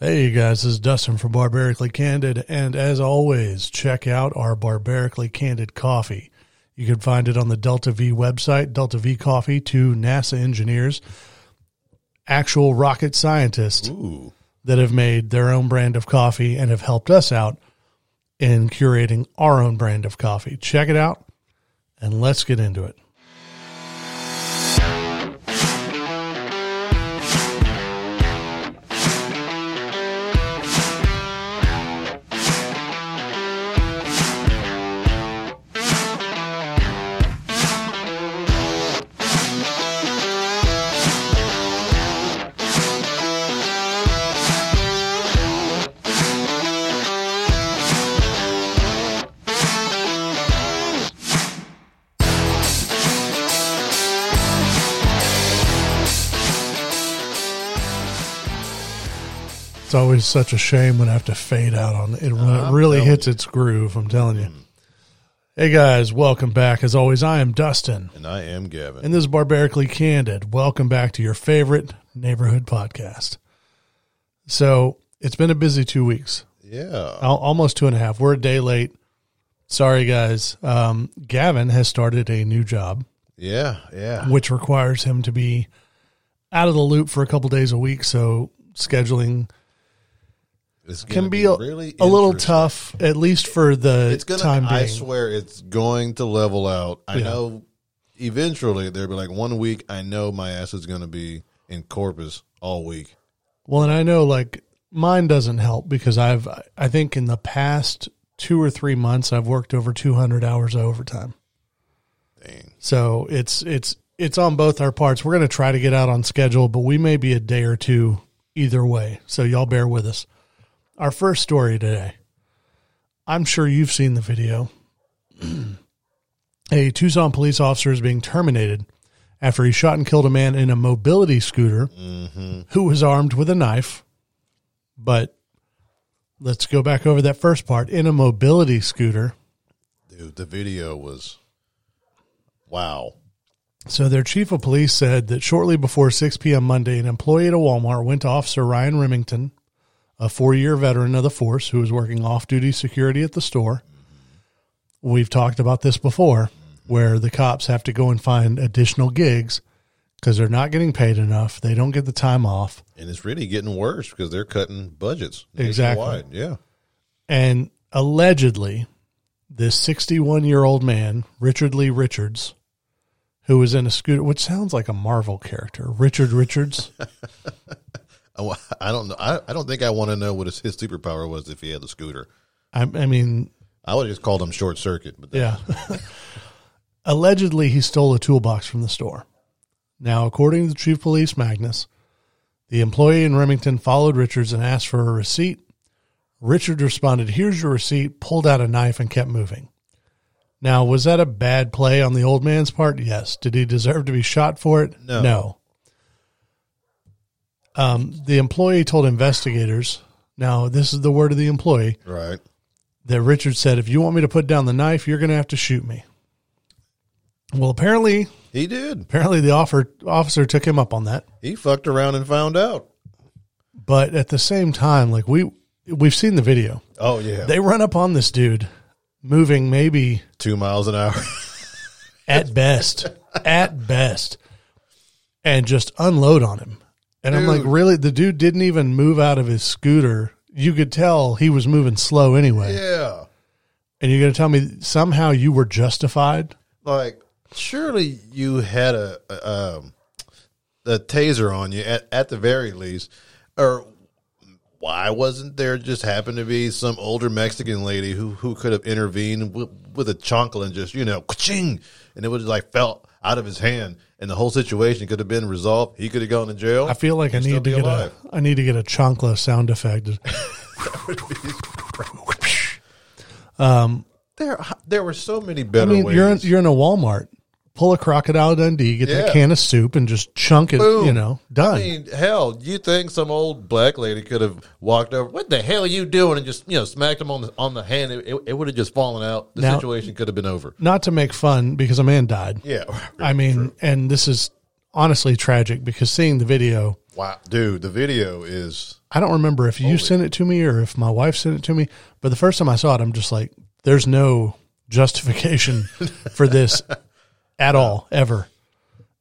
Hey, you guys, this is Dustin from Barbarically Candid, and as always, check out our Barbarically Candid coffee. You can find it on the Delta V website, Delta V Coffee, two NASA engineers, actual rocket scientists Ooh. that have made their own brand of coffee and have helped us out in curating our own brand of coffee. Check it out, and let's get into it. It's always such a shame when I have to fade out on it when it really telling hits its groove. I'm telling you. Hey guys, welcome back. As always, I am Dustin, And I am Gavin. and this is Barbarically Candid. Welcome back to your favorite neighborhood podcast. So it's been a busy two weeks, yeah. al- almost two and a half. We're a day late. Sorry, guys. Um, Gavin has started a new job, Yeah. Yeah. which requires him to be out of the loop for a couple days a week. So scheduling It's can gonna be a, really a little tough, at least for the It's gonna. time being. I swear, it's going to level out. I Yeah. know. Eventually, there'll be like one week. I know my ass is going to be in Corpus all week. Well, and I know like mine doesn't help because I've I think in the past two or three months I've worked over 200 hours of overtime. Dang. So it's it's it's on both our parts. We're going to try to get out on schedule, but we may be a day or two either way. So y'all bear with us. Our first story today. I'm sure you've seen the video. a Tucson police officer is being terminated after he shot and killed a man in a mobility scooter Mm-hmm. who was armed with a knife. But let's go back over that first part. In a mobility scooter, Dude, the video was. Wow. So their chief of police said that shortly before 6 p.m. Monday, an employee at a Walmart went to Officer Ryan Remington, a four-year veteran of the force who was working off-duty security at the store. We've talked about this before, where the cops have to go and find additional gigs because they're not getting paid enough. They don't get the time off. And it's really getting worse because they're cutting budgets. Exactly. Yeah. And allegedly, this 61 year old man, Richard Lee Richards, who was in a scooter, which sounds like a Marvel character, Richard Richards. I, oh, I don't know. I, I don't think I want to know what his, his superpower was if he had the scooter. I, I mean, I would have just called him short circuit. But yeah. Allegedly, he stole a toolbox from the store. Now, according to the chief of police, Magnus, the employee in Remington followed Richards and asked for a receipt. Richard responded, Here's your receipt, pulled out a knife, and kept moving. Now, was that a bad play on the old man's part? Yes. Did he deserve to be shot for it? No. No. Um, the employee told investigators, now this is the word of the employee, right. that Richard said, if you want me to put down the knife, you're going to have to shoot me. Well, apparently, He did. apparently the offer, officer took him up on that. He fucked around and found out. But at the same time, like we we've seen the video. Oh yeah, They run up on this dude moving maybe two miles an hour. at best, at best, and just unload on him. And I'm like, really? The dude didn't even move out of his scooter. You could tell he was moving slow anyway. yeah, And you're going to tell me somehow you were justified? like surely you had a, a um a taser on you at at the very least, or why wasn't there just happened to be some older Mexican lady who who could have intervened with, with a chancla and just you know ching and it would have like fell out of his hand and the whole situation could have been resolved. He could have gone to jail. I feel like I need to get alive. a I need to get a chancla sound effect. um, There, there were so many I better mean, ways. you're in, you're in a Walmart. Pull a crocodile Dundee, get that can of soup, and just chunk it. Boom. You know, done. I mean, hell, you think some old black lady could have walked over? What the hell are you doing? And just you know, smacked him on the on the hand. It, it, would have just fallen out. The Now- situation could have been over. Not to make fun because a man died. Yeah, I mean, and this is honestly tragic because seeing the video, Wow, dude, the video is I don't remember if you sent it to me or if my wife sent it to me, but the first time I saw it, I'm just like, there's no justification for this at all, ever.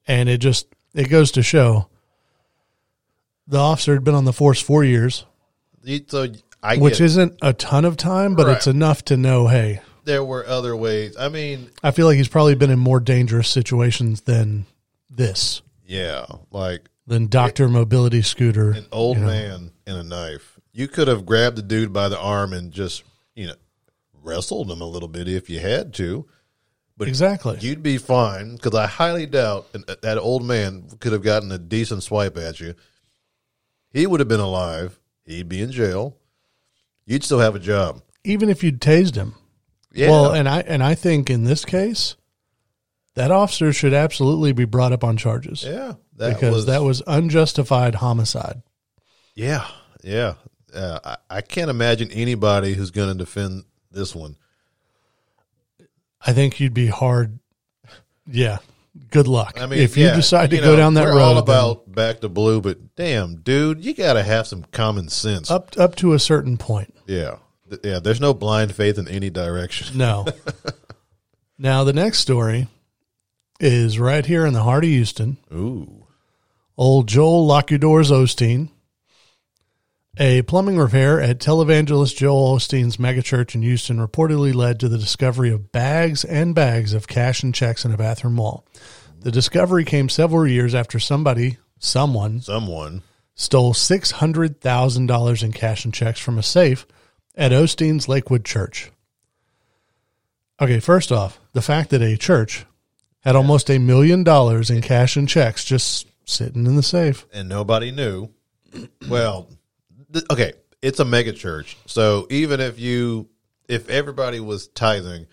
And it just, it goes to show the officer had been on the force four years, you- so I which get isn't a ton of time, but Right. it's enough to know, hey, there were other ways. I mean, I feel like he's probably been in more dangerous situations than this, yeah, like than Dr. Mobility Scooter. an old man and a knife. You could have grabbed the dude by the arm and just, you know, wrestled him a little bit if you had to. But Exactly. you'd be fine because I highly doubt that old man could have gotten a decent swipe at you. He would have been alive. He'd be in jail. You'd still have a job. Even if you'd tased him. Yeah. Well, and I and I think in this case, that officer should absolutely be brought up on charges yeah. That because was, that was unjustified homicide. Yeah. Yeah. Uh, I, I can't imagine anybody who's going to defend this one. I think you'd be hard. Yeah. Good luck. I mean, if you decide to you go down that we're road, all then about back to blue, but damn, dude, you got to have some common sense. up up to a certain point. Yeah, yeah. There's no blind faith in any direction. No. now the next story is right here in the heart of Houston. Ooh, Old Joel Lock Your Doors Osteen. A plumbing repair at televangelist Joel Osteen's megachurch in Houston reportedly led to the discovery of bags and bags of cash and checks in a bathroom wall. The discovery came several years after somebody, someone, someone. stole $600,000 in cash and checks from a safe at Osteen's Lakewood Church. Okay, first off, the fact that a church had almost a million dollars in cash and checks just sitting in the safe. and nobody knew. Well, th- okay, it's a mega church, so even if you, if everybody was tithing,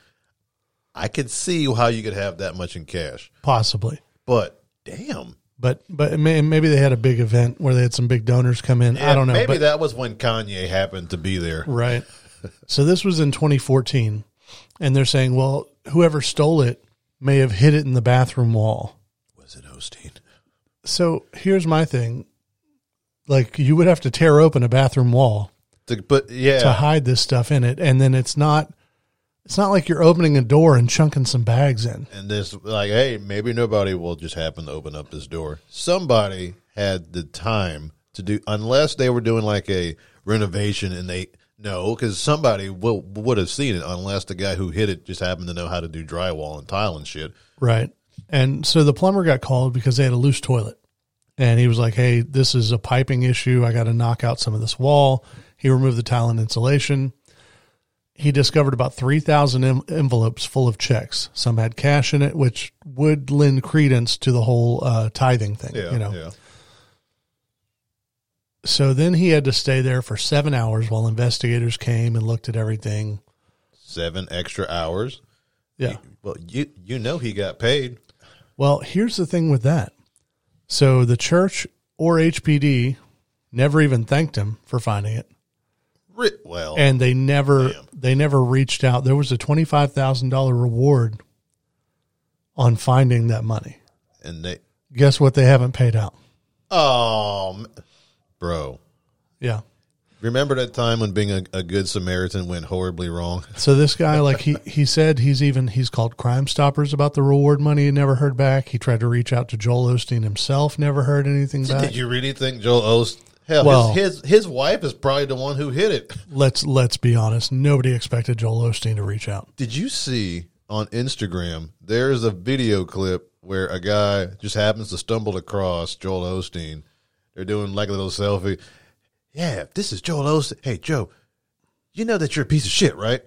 I could see how you could have that much in cash. Possibly. But damn, But but may, maybe they had a big event where they had some big donors come in. I don't know. Maybe but, that was when Kanye happened to be there. right. so this was in 2014, and they're saying, well, whoever stole it may have hid it in the bathroom wall. Was it Osteen? So here's my thing: like you would have to tear open a bathroom wall To, but yeah, to hide this stuff in it, and then it's not. It's not like you're opening a door and chunking some bags in. and this like, hey, maybe nobody will just happen to open up this door. Somebody had the time to do, unless they were doing like a renovation, and they no, because somebody will would have seen it, unless the guy who hit it just happened to know how to do drywall and tile and shit. Right. And so the plumber got called because they had a loose toilet. And he was like, hey, this is a piping issue. I got to knock out some of this wall. He removed the tile and insulation. He discovered about 3,000 em- envelopes full of checks. Some had cash in it, which would lend credence to the whole uh, tithing thing. Yeah, you know. yeah. So then he had to stay there for seven hours while investigators came and looked at everything. Seven extra hours. Yeah. Well, you you know he got paid. Well, here's the thing with that. So the church or HPD never even thanked him for finding it. Well, and they never Damn. they never reached out. There was a twenty five thousand dollar reward on finding that money. and they, Guess what? They haven't paid out. oh, bro. Yeah. Remember that time when being a, a good Samaritan went horribly wrong? So this guy, like he he said, he's even he's called Crime Stoppers about the reward money. He never heard back. He tried to reach out to Joel Osteen himself. Never heard anything back. Did you really think Joel Osteen? Hell, Well- his, his his wife is probably the one who hit it. Let's let's be honest. Nobody expected Joel Osteen to reach out. Did you see on Instagram? There's a video clip where a guy just happens to stumble across Joel Osteen. They're doing like a little selfie. Yeah, this is Joel Osteen. Hey, Joe, you know that you're a piece of shit, right?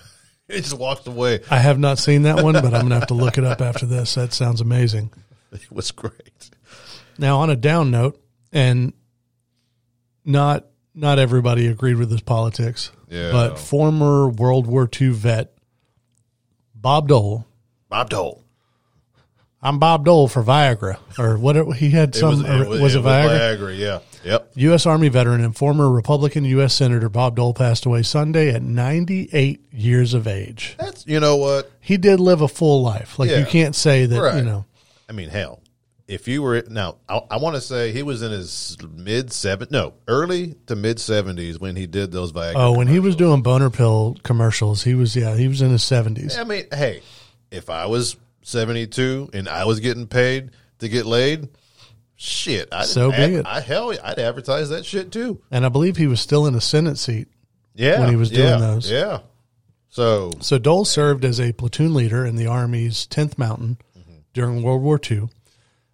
he just walked away. I have not seen that one, but I'm gonna have to look it up after this. That sounds amazing. It was great. Now, on a down note, and not not everybody agreed with his politics, Yeah. but former World War II vet Bob Dole. Bob Dole. I'm Bob Dole for Viagra, or what? He had some. or was, it, Viagra? Viagra, yeah. Yep. U.S. Army veteran and former Republican U.S. Senator Bob Dole passed away Sunday at 98 years of age. That's you know what? He did live a full life. Like Yeah. you can't say that Right. you know. I mean, hell, if you were now, I, I want to say he was in his mid seven, no, early to mid seventies when he did those Viagra. Oh, when he was doing boner pill commercials, he was yeah, he was in his seventies. I mean, hey, if I was seventy two and I was getting paid to get laid, shit, I So be it. I hell, I'd advertise that shit too. And I believe he was still in a Senate seat. Yeah, When he was doing yeah, those. yeah. So So Dole served as a platoon leader in the Army's 10th Mountain during World War II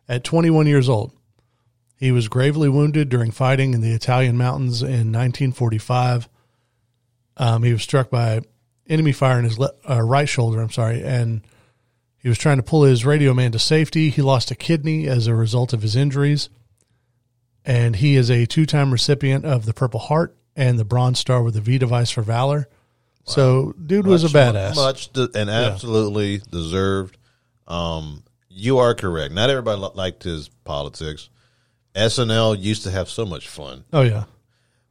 at 21 years old. He was gravely wounded during fighting in the Italian mountains in 1945. Um, he was struck by enemy fire in his le- uh, right shoulder, I'm sorry, and he was trying to pull his radio man to safety. He lost a kidney as a result of his injuries. And he is a two time recipient of the Purple Heart and the Bronze Star with the V device for Valor. So, dude was a badass. much de- and absolutely deserved. Um, you are correct. Not everybody li- liked his politics. SNL used to have so much fun, Oh, yeah.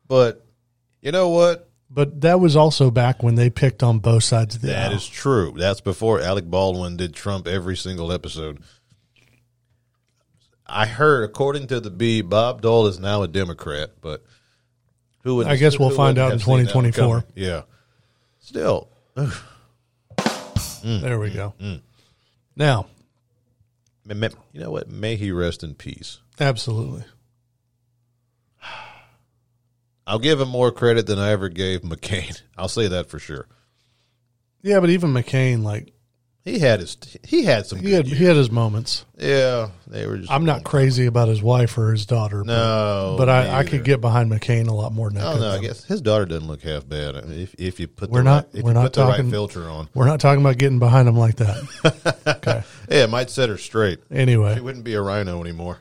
but you know what? But that was also back when they picked on both sides of the That aisle. is true. That's before Alec Baldwin did Trump every single episode. I heard, according to the Bee, Bob Dole is now a Democrat, but who would? I guess we'll find out in that one 2024. Yeah. Still, There we go. Mm. Now, you know what? May he rest in peace. absolutely. I'll give him more credit than I ever gave McCain. I'll say that for sure. Yeah, but even McCain, like He had his he had some he good had years. he had his moments. Yeah, they were just I'm not crazy about his wife or his daughter. No, but, but I, I could get behind McCain a lot more than I oh, I could. I guess his daughter doesn't look half bad if if you put We're the not- right, if we're you not put the right talking- filter on. We're not talking about getting behind him like that. okay. Yeah, it might set her straight. Anyway, She wouldn't be a RINO anymore.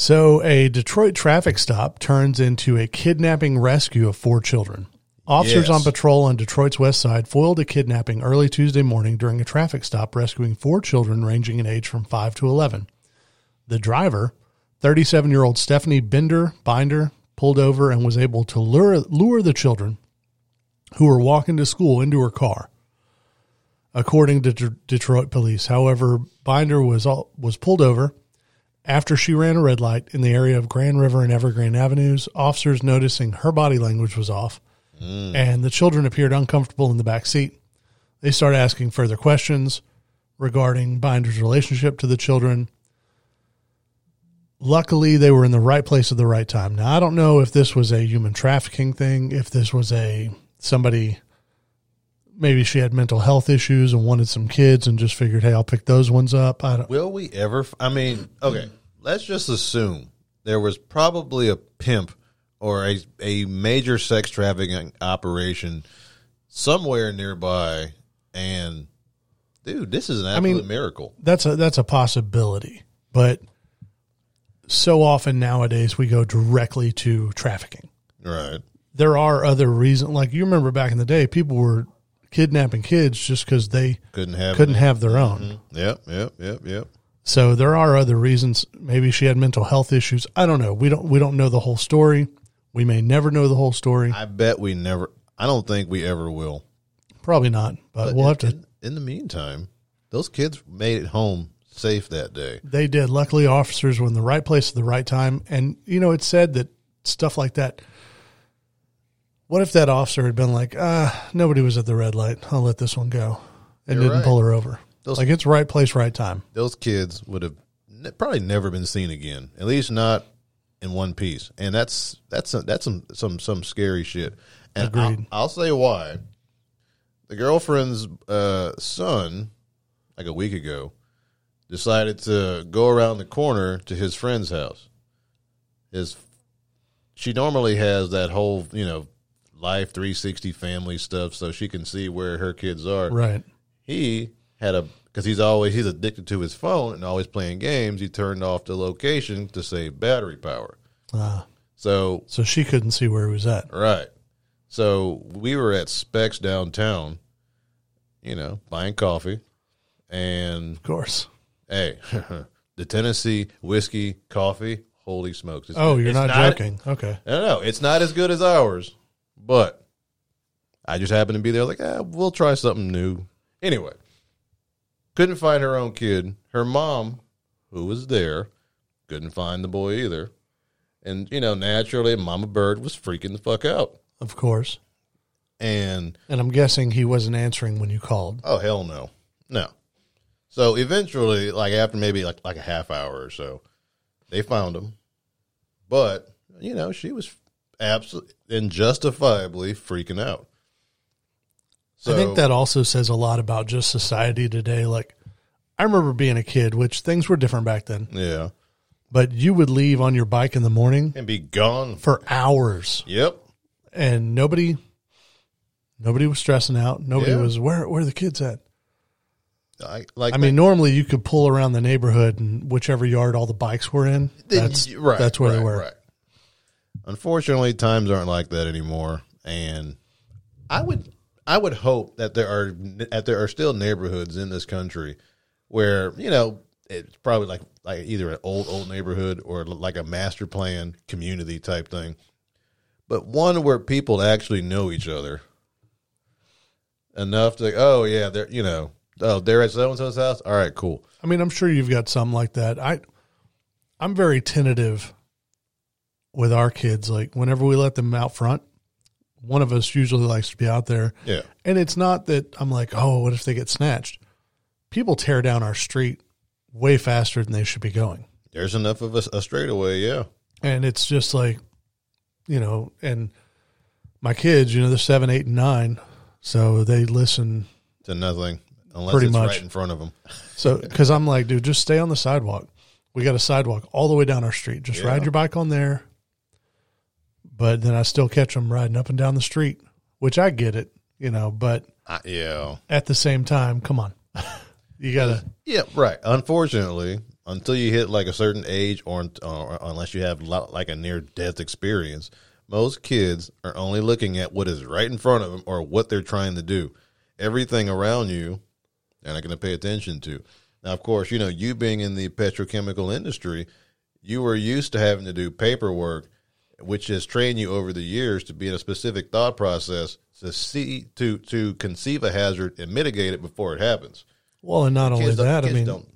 So, a Detroit traffic stop turns into a kidnapping rescue of four children. Officers Yes. on patrol on Detroit's west side foiled a kidnapping early Tuesday morning during a traffic stop, rescuing four children ranging in age from 5 to 11. The driver, 37 year old Stephanie Binder Binder, pulled over and was able to lure, lure the children who were walking to school into her car. According to D- Detroit police, however, Binder was all, was pulled over after she ran a red light in the area of Grand River and Evergreen Avenues, officers noticing her body language was off mm. and the children appeared uncomfortable in the back seat. They started asking further questions regarding Binder's relationship to the children. Luckily, they were in the right place at the right time. Now, I don't know if this was a human trafficking thing, if this was a somebody maybe she had mental health issues and wanted some kids and just figured, hey, I'll pick those ones up. I don't. Will we ever? f- I mean, okay, let's just assume there was probably a pimp or a a major sex trafficking operation somewhere nearby, and dude, this is an absolute mean- miracle. that's a that's a possibility, but so often nowadays we go directly to trafficking. Right? There are other reasons, like you remember back in the day, people were kidnapping kids just because they Couldn't have couldn't have their own. Mm-hmm. Yep, yep, yep, yep. So there are other reasons. Maybe she had mental health issues. I don't know. We don't we don't know the whole story. We may never know the whole story. I bet we never. I don't think we ever will. Probably not, but, we'll have to. in, in the meantime, those kids made it home safe that day. They did. Luckily, officers were in the right place at the right time. And, you know, it's said that stuff like that. What if that officer had been like, ah, nobody was at the red light. I'll let this one go and You're didn't right. pull her over. Those- like, it's right place, right time. Those kids would have ne- probably never been seen again. At least not in one piece. And that's that's some, that's some some some scary shit. And I'll, Agreed. I'll say why. The girlfriend's uh, son, like a week ago, decided to go around the corner to his friend's house. His she normally has that whole you know Life360 family stuff so she can see where her kids are Right. he had a because he's always he's addicted to his phone and always playing games. He turned off the location to save battery power. Uh, So so she couldn't see where he was at. right, so we were at Specs downtown, you know, buying coffee, and Of course. hey, the Tennessee whiskey coffee. Holy smokes! It's- Oh, you're it's not, joking. Okay. I don't know. It's not as good as ours, but I just happened to be there. Like, ah, we'll try something new. Anyway, couldn't find her own kid. Her mom who was there. Couldn't find the boy either. And, you know, naturally, Mama Bird was freaking the fuck out. Of course. And, And I'm guessing he wasn't answering when you called. oh, hell no. No. So eventually, like after maybe like, like a half hour or so, they found him. But, you know, she was absolutely and justifiably freaking out. So, I think that also says a lot about just society today. Like, I remember being a kid, which things were different back then, yeah. but you would leave on your bike in the morning And be gone. for hours Yep. and nobody, nobody was stressing out. Nobody Yeah. was, where, where the kids at? I, like I mean, normally you could pull around the neighborhood and whichever yard all the bikes were in, that's, right, that's where they were. Right. Unfortunately, times aren't like that anymore, and I would I would hope that there are that there are still neighborhoods in this country where you know it's probably like like either an old old neighborhood or like a master plan community type thing, but one where people actually know each other enough to like, oh yeah they're you know oh they're at so and so's house? All right cool. I mean, I'm sure you've got some like that. I, I'm very tentative with our kids. Like whenever we let them out front, one of us usually likes to be out there. yeah And it's not that I'm like, oh, what if they get snatched? People tear down our street way faster than they should be going. there's enough of us a straightaway yeah And it's just like, you know, and my kids, you know, they're seven, eight, and nine. So they listen. to nothing unless Pretty it's much. right in front of them. So, because I'm like, dude, just stay on the sidewalk. We got a sidewalk all the way down our street. Just Yeah. ride your bike on there. But then I still catch them riding up and down the street, which I get it, you know, but I, yeah, at the same time, come on. you got to, yeah, right. Unfortunately, until you hit like a certain age, or, or unless you have like a near death experience, most kids are only looking at what is right in front of them or what they're trying to do. Everything around you, they're not going to pay attention to. Now, of course, you know you being in the petrochemical industry, you were used to having to do paperwork, which has trained you over the years to be in a specific thought process to see to to conceive a hazard and mitigate it before it happens. well, and not only that, I mean, don't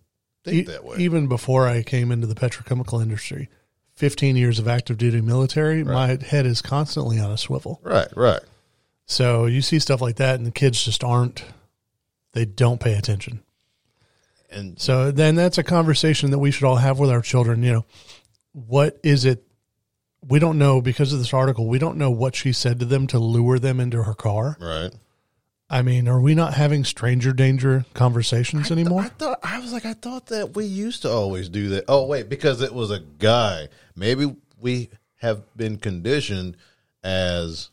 think e- that way. even before I came into the petrochemical industry, 15 years of active duty military, my head is constantly on a swivel. right, right. So you see stuff like that, and the kids just aren't, they don't pay attention. And So then that's a conversation that we should all have with our children. You know, what is it? We don't know because of this article. We don't know what she said to them to lure them into her car. right. I mean, are we not having stranger danger conversations anymore? I thought I was like I thought that we used to always do that. Oh wait, because it was a guy. Maybe we have been conditioned as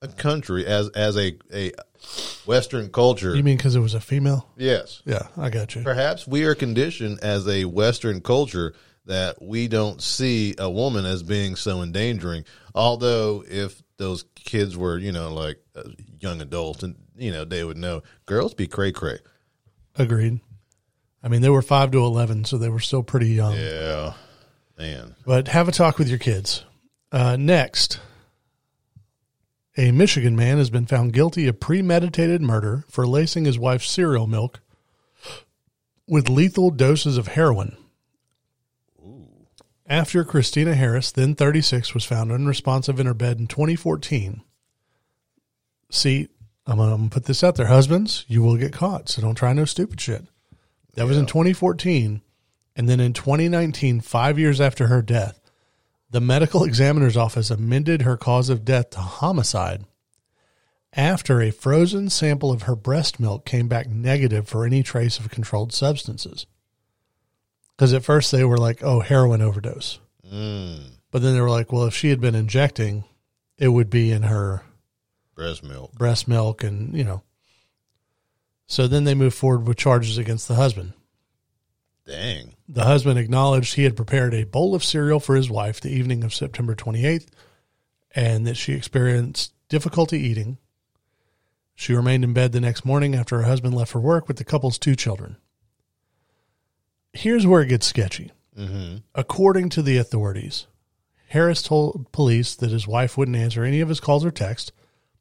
a country as as a a Western culture. you mean because it was a female? yes. Yeah, I got you. Perhaps we are conditioned as a Western culture that we don't see a woman as being so endangering. Although, if those kids were, you know, like young adults, and you know, they would know girls be cray cray. Agreed. I mean, they were five to eleven, so they were still pretty young. Yeah, man. But have a talk with your kids. Uh, next, a Michigan man has been found guilty of premeditated murder for lacing his wife's cereal milk with lethal doses of heroin. After Christina Harris, then 36, was found unresponsive in her bed in 2014. See, I'm going to put this out there. Husbands, you will get caught, so don't try no stupid shit. That was in 2014. And then in 2019, five years after her death, the medical examiner's office amended her cause of death to homicide after a frozen sample of her breast milk came back negative for any trace of controlled substances. Because at first they were like, oh, heroin overdose. Mm, But then they were like, well, if she had been injecting, it would be in her breast milk. breast milk and, you know. So then they moved forward with charges against the husband. Dang. The husband acknowledged he had prepared a bowl of cereal for his wife the evening of September 28th and that she experienced difficulty eating. She remained in bed the next morning after her husband left for work with the couple's two children. Here's where it gets sketchy. Mm-hmm. According to the authorities, Harris told police that his wife wouldn't answer any of his calls or texts.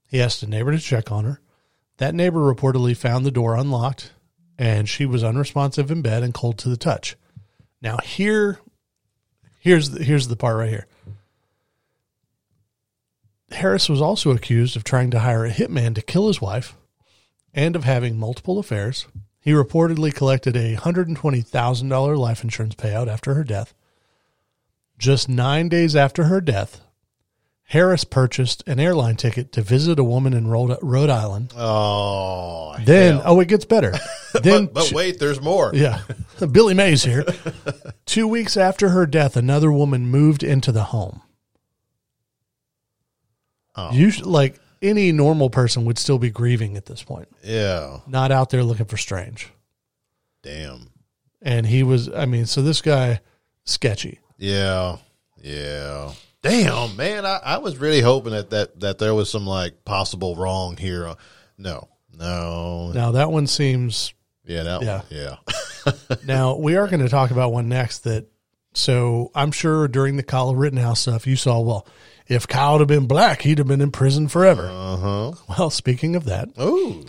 He asked a neighbor to check on her. That neighbor reportedly found the door unlocked and she was unresponsive in bed and cold to the touch. Now here, here's the, here's the part right here. Harris was also accused of trying to hire a hitman to kill his wife and of having multiple affairs. He reportedly collected a $120,000 life insurance payout after her death. Just nine days after her death, Harris purchased an airline ticket to visit a woman in Rhode, Island. Oh, Then, hell. oh, it gets better. Then, but, but wait, there's more. yeah, Billy Mays here. Two weeks after her death, another woman moved into the home. Oh. Usually, like any normal person would still be grieving at this point, Yeah. not out there looking for strange. Damn. And he was, I mean, so this guy, sketchy. Yeah. Yeah. Damn, man. I, I was really hoping that, that that there was some like possible wrong here. Uh, No. No. Now that one seems. Yeah. That Yeah. One, yeah. Now we are going to talk about one next that. So I'm sure during the Kyle Rittenhouse stuff, you saw. Well, if Kyle had been black, he'd have been in prison forever. Uh huh. Well, speaking of that, Ooh.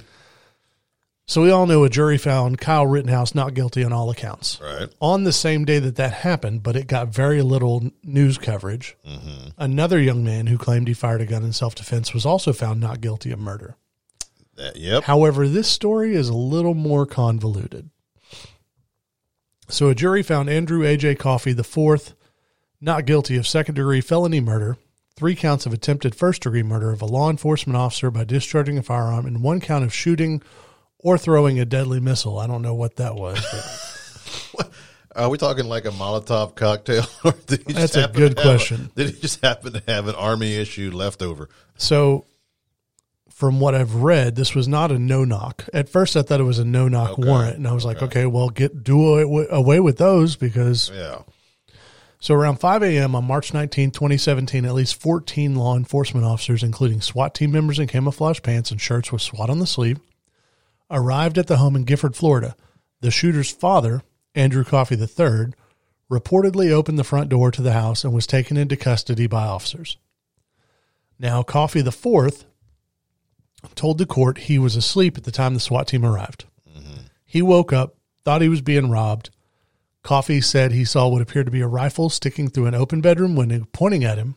so we all know a jury found Kyle Rittenhouse not guilty on all accounts. Right. On the same day that that happened, but it got very little news coverage. Another young man who claimed he fired a gun in self defense was also found not guilty of murder. That, yep. However, this story is a little more convoluted. So, a jury found Andrew A.J. Coffey IV not guilty of second degree felony murder, three counts of attempted first degree murder of a law enforcement officer by discharging a firearm, and one count of shooting or throwing a deadly missile. I don't know what that was. Are we talking like a Molotov cocktail? Or did he just That's a good question. did he just happen to have an army issue leftover? so, from what I've read, this was not a no knock. At first, I thought it was a no knock Okay. warrant, and I was like, okay, well, get do away, away with those because Yeah. So around 5 a.m. on March 19, 2017, at least 14 law enforcement officers, including SWAT team members in camouflage pants and shirts with SWAT on the sleeve, arrived at the home in Gifford, Florida. The shooter's father, Andrew Coffey III, reportedly opened the front door to the house and was taken into custody by officers. Now, Coffey IV told the court he was asleep at the time the SWAT team arrived. Mm-hmm. He woke up, thought he was being robbed, Coffey said he saw what appeared to be a rifle sticking through an open bedroom window, pointing at him.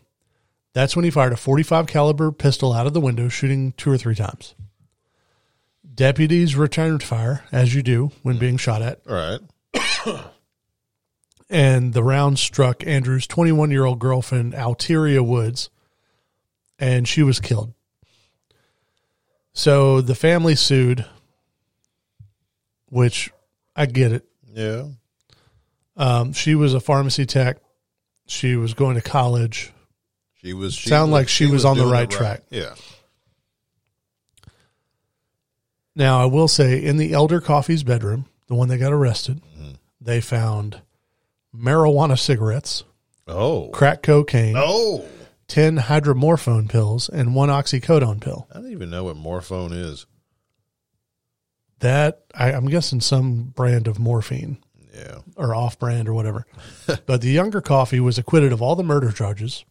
That's when he fired a 45 caliber pistol out of the window, shooting two or three times. Deputies returned fire, as you do when being shot at, All right. and the round struck Andrew's 21 year old girlfriend, Alteria Woods, and she was killed. So the family sued, which I get it. Yeah. Um, she was a pharmacy tech. She was going to college. She was. She Sound like she was on the doing right track. Yeah. Now, I will say, in the elder Coffey's bedroom, the one that got arrested, they found marijuana cigarettes, Oh. crack cocaine, Oh. 10 hydromorphone pills, and one oxycodone pill. I don't even know what morphone is. That, I, I'm guessing, some brand of morphine Yeah. or off brand or whatever. but the younger Coffey was acquitted of all the murder charges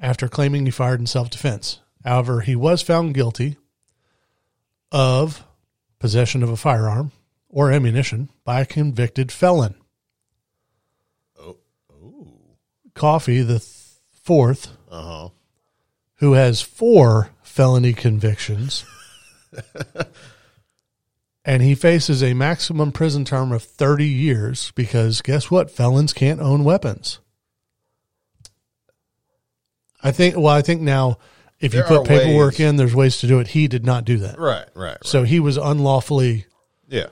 after claiming he fired in self defense. However, he was found guilty of possession of a firearm or ammunition by a convicted felon. Oh. Ooh. Coffey, the th- fourth, Uh huh. who has four felony convictions, and he faces a maximum prison term of 30 years because guess what? Felons can't own weapons. I think, well, I think now if you put paperwork ways. in, there's ways to do it. He did not do that. Right. Right. right. So he was unlawfully yeah.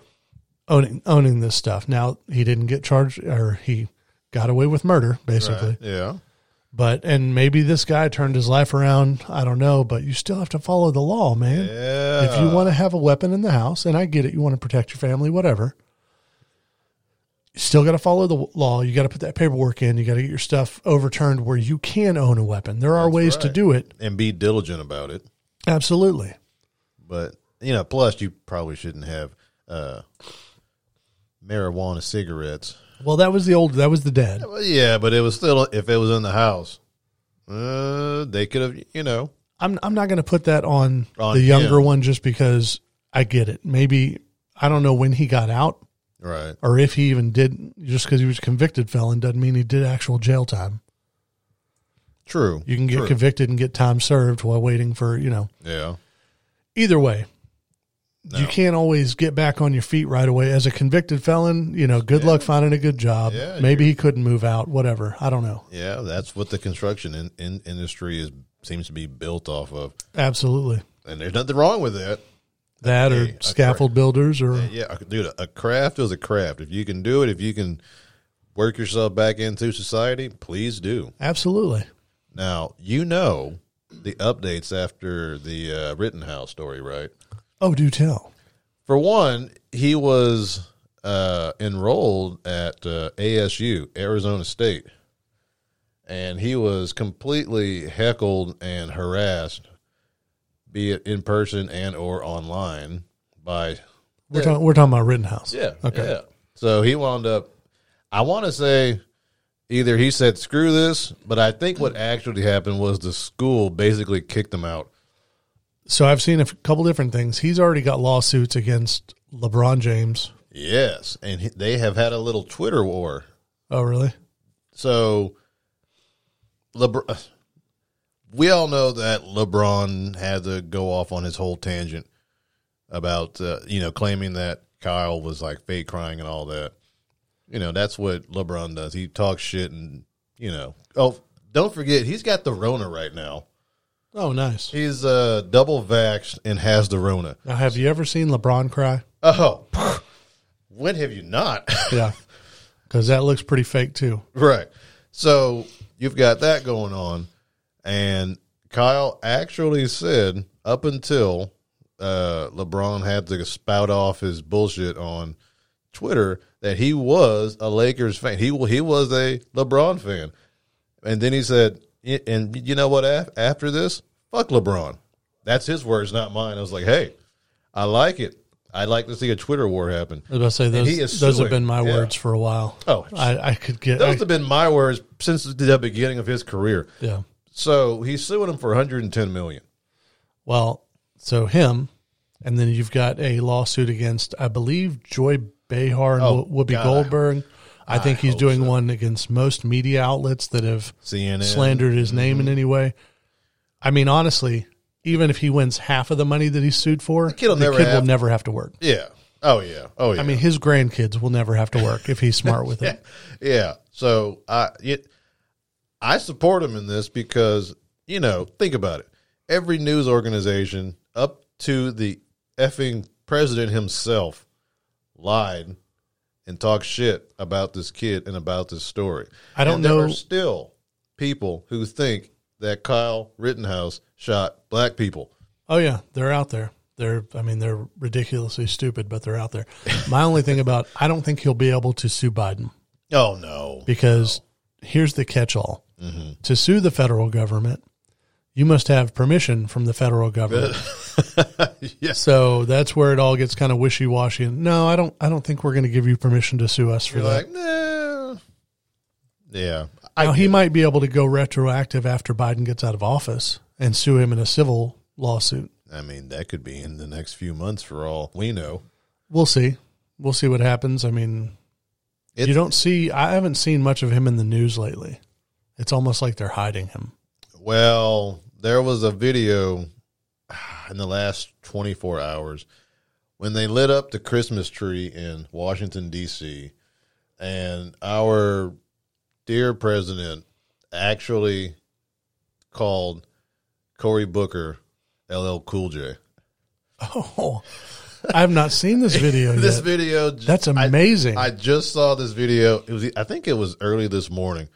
owning owning this stuff. Now he didn't get charged or he got away with murder basically. Right. Yeah. But and maybe this guy turned his life around. I don't know, but you still have to follow the law, man. Yeah. If you want to have a weapon in the house, and I get it, you want to protect your family, whatever. You still got to follow the law. You got to put that paperwork in. You got to get your stuff overturned where you can own a weapon. There are ways to do it. and be diligent about it. Absolutely. But you know, plus you probably shouldn't have uh, marijuana cigarettes. Well, that was the old. That was the dad. Well, yeah, but it was still if it was in the house, uh, they could have. You know, I'm I'm not going to put that on, On the younger him. one just because I get it. Maybe I don't know when he got out, Right. or if he even did. Just because he was a convicted felon doesn't mean he did actual jail time. True. You can get True. convicted and get time served while waiting for you know. Yeah. Either way, No. you can't always get back on your feet right away. As a convicted felon, you know, good luck finding a good job. Yeah, Maybe he couldn't move out. Whatever. I don't know. Yeah, that's what the construction in, in, industry is seems to be built off of, Absolutely. and there's nothing wrong with that. That or Hey, scaffold builders or Yeah, dude, a craft is a craft. If you can do it, if you can work yourself back into society, please do. absolutely. Now you know the updates after the uh, Rittenhouse story, right? Oh, do tell. For one, he was uh, enrolled at uh, ASU, Arizona State, and he was completely heckled and harassed, be it in person and or online, by We're talking. We're talking about Rittenhouse. yeah, Okay. yeah. So he wound up. I want to say either he said screw this, but I think what actually happened was the school basically kicked him out. So I've seen a couple different things. He's already got lawsuits against LeBron James. Yes, and he, they have had a little Twitter war. Oh, really? So, LeBron, we all know that LeBron had to go off on his whole tangent about uh, you know claiming that Kyle was like fake crying and all that. You know that's what LeBron does. He talks shit and you know. Oh, don't forget he's got the Rona right now. Oh, nice. He's uh, double vaxxed and has the Rona. Now, have you ever seen LeBron cry? Oh, when have you not? Yeah, because that looks pretty fake too. Right. So you've got that going on. And Kyle actually said up until uh, LeBron had to spout off his bullshit on Twitter that he was a Lakers fan. He he was a LeBron fan. And then he said, and you know what? After this, fuck LeBron. That's his words, not mine. I was like, hey, I like it. I'd like to see a Twitter war happen. I was about to say those. Those have been my Yeah. words for a while. Oh, I, I could get. Those I- have been my words since the beginning of his career. yeah. So he's suing him for 110 million. Well, so him, and then you've got a lawsuit against, I believe, Joy Behar and Oh, Wh- Whoopi God. Goldberg. I think he's doing so. one against most media outlets that have CNN. slandered his name in mm-hmm. any way. I mean, honestly, even if he wins half of the money that he's sued for, the kid'll never kid have- will never have to work. Yeah. Oh yeah. Oh yeah. I mean, his grandkids will never have to work if he's smart with it. yeah. So I it, I support him in this because you know think about it. Every news organization up to the effing president himself lied and talk shit about this kid and about this story. I don't And there know- are still people who think that Kyle Rittenhouse shot black people. Oh yeah, they're out there. They're I mean they're ridiculously stupid, but they're out there. My only thing about I don't think he'll be able to sue Biden Oh no. because here's the catch-all: mm-hmm. to sue the federal government, you must have permission from the federal government. yes. so that's where it all gets kind of wishy-washy. And no, I don't. I don't think we're going to give you permission to sue us for You're that. like, nah. Yeah. now he might be able to go retroactive after Biden gets out of office and sue him in a civil lawsuit. I mean, that could be in the next few months for all we know. We'll see. We'll see what happens. I mean, It's, you don't see. I haven't seen much of him in the news lately. It's almost like they're hiding him. Well, there was a video in the last 24 hours when they lit up the Christmas tree in Washington, D.C., and our dear president actually called Cory Booker LL Cool J. Oh, I have not seen this video This yet. video, That's I- amazing. I just saw this video. It was, I think it was early this morning.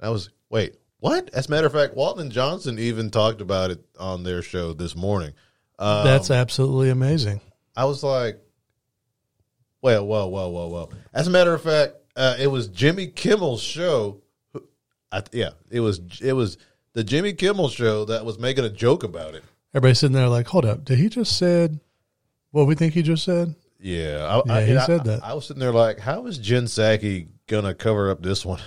I was, wait, what? As a matter of fact, Walton Johnson even talked about it on their show this morning. Um, That's absolutely amazing. I was like, well, whoa, whoa, whoa, whoa. As a matter of fact, uh, it was Jimmy Kimmel's show. I, yeah, it was, it was the Jimmy Kimmel show that was making a joke about it. Everybody's sitting there like, hold up, did he just said what we think he just said? Yeah, I, Yeah, I, he I- said that. I was sitting there like, how is Jen Psaki gonna cover up this one?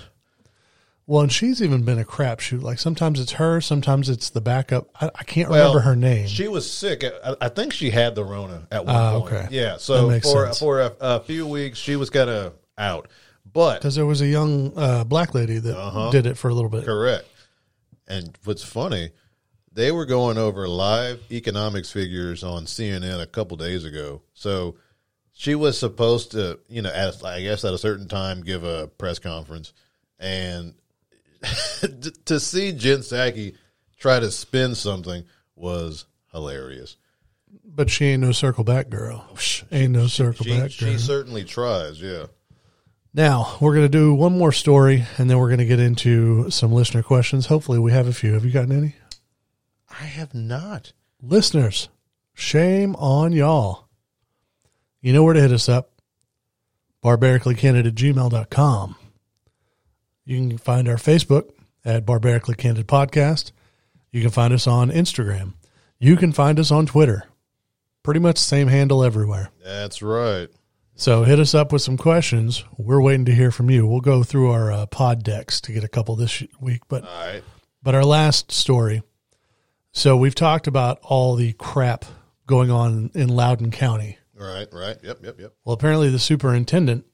Well, and she's even been a crapshoot. Like sometimes it's her, sometimes it's the backup. I, I can't Well, remember her name. She was sick. I, I think she had the Rona at one Ah, point. okay. Yeah. So for sense. for a, a few weeks, she was kind of out. But Because there was a young uh, black lady that Uh-huh. did it for a little bit. correct. And what's funny, they were going over live economics figures on CNN a couple days ago. So she was supposed to, you know, at, I guess at a certain time, give a press conference, and to see Jen Psaki try to spin something was hilarious. But she ain't no circle back girl. Oh, ain't no circle She, back girl. she certainly tries, yeah. Now, we're going to do one more story and then we're going to get into some listener questions. Hopefully, we have a few. Have you gotten any? I have not. Listeners, shame on y'all. You know where to hit us up barbaricallycandid at gmail.com. You can find our Facebook at Barbarically Candid Podcast. You can find us on Instagram. You can find us on Twitter. Pretty much same handle everywhere. That's right. So hit us up with some questions. We're waiting to hear from you. We'll go through our uh, pod decks to get a couple this week, but All right. but our last story. So we've talked about all the crap going on in Loudoun County. Right, right. Yep, yep, yep. Well, apparently the superintendent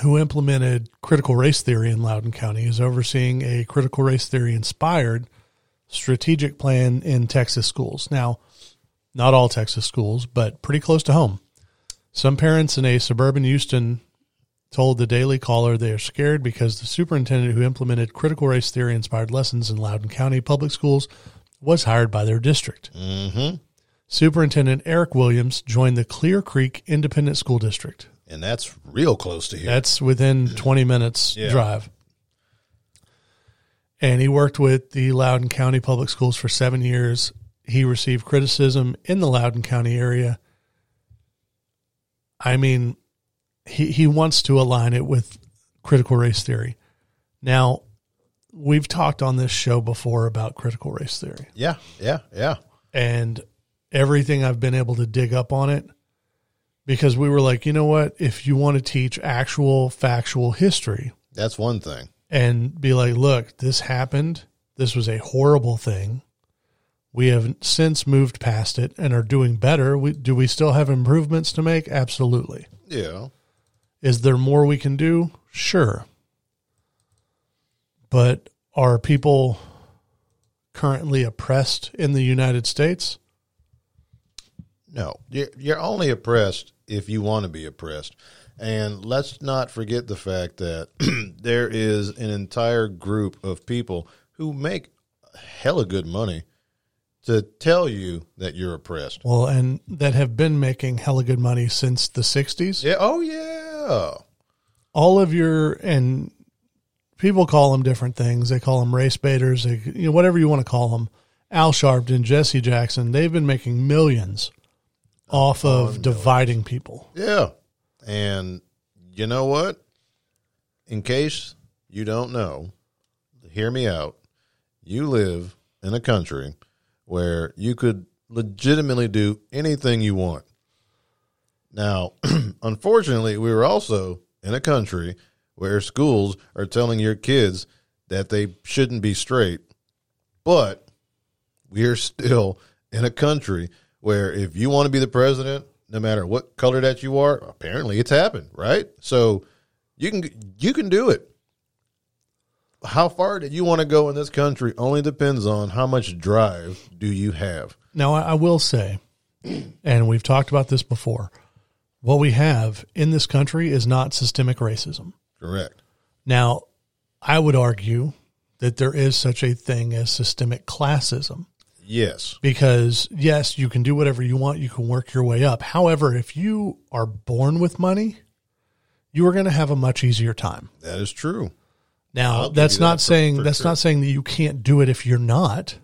who implemented critical race theory in Loudoun County is overseeing a critical race theory inspired strategic plan in Texas schools. Now, not all Texas schools, but pretty close to home. Some parents in a suburban Houston told the Daily Caller they are scared because the superintendent who implemented critical race theory inspired lessons in Loudoun County public schools was hired by their district. Mm-hmm. Superintendent Eric Williams joined the Clear Creek Independent School District. And that's real close to here. That's within 20 minutes Yeah. drive. And he worked with the Loudoun County Public Schools for seven years. He received criticism in the Loudoun County area. I mean, he, he wants to align it with critical race theory. Now, we've talked on this show before about critical race theory yeah, yeah, yeah. and everything I've been able to dig up on it because we were like, you know what? If you want to teach actual factual history That's one thing. and be like, look, this happened. This was a horrible thing. We have since moved past it and are doing better. We, do we still have improvements to make? Absolutely. Yeah. Is there more we can do? Sure. But are people currently oppressed in the United States? No, you're, you're only oppressed if you want to be oppressed. And let's not forget the fact that there is an entire group of people who make hella good money to tell you that you're oppressed. Well, and that have been making hella good money since the 60s. Yeah. Oh, yeah. All of your, and people call them different things. They call them race baiters, they, you know, whatever you want to call them. Al Sharpton, Jesse Jackson, they've been making millions off of dividing people. Yeah. And you know what? In case you don't know, hear me out. You live in a country where you could legitimately do anything you want. Now, unfortunately, we were also in a country where schools are telling your kids that they shouldn't be straight, but we are still in a country where if you want to be the president, no matter what color that you are, apparently it's happened, right? So you can you can do it. How far did you want to go in this country only depends on how much drive do you have. Now, I, I will say, and we've talked about this before, what we have in this country is not systemic racism. Correct. Now, I would argue that there is such a thing as systemic classism Yes. because, yes, you can do whatever you want, you can work your way up. However, if you are born with money, you are going to have a much easier time. That is true. Now, I'll that's not that saying for that's sure. not saying that you can't do it if you're not.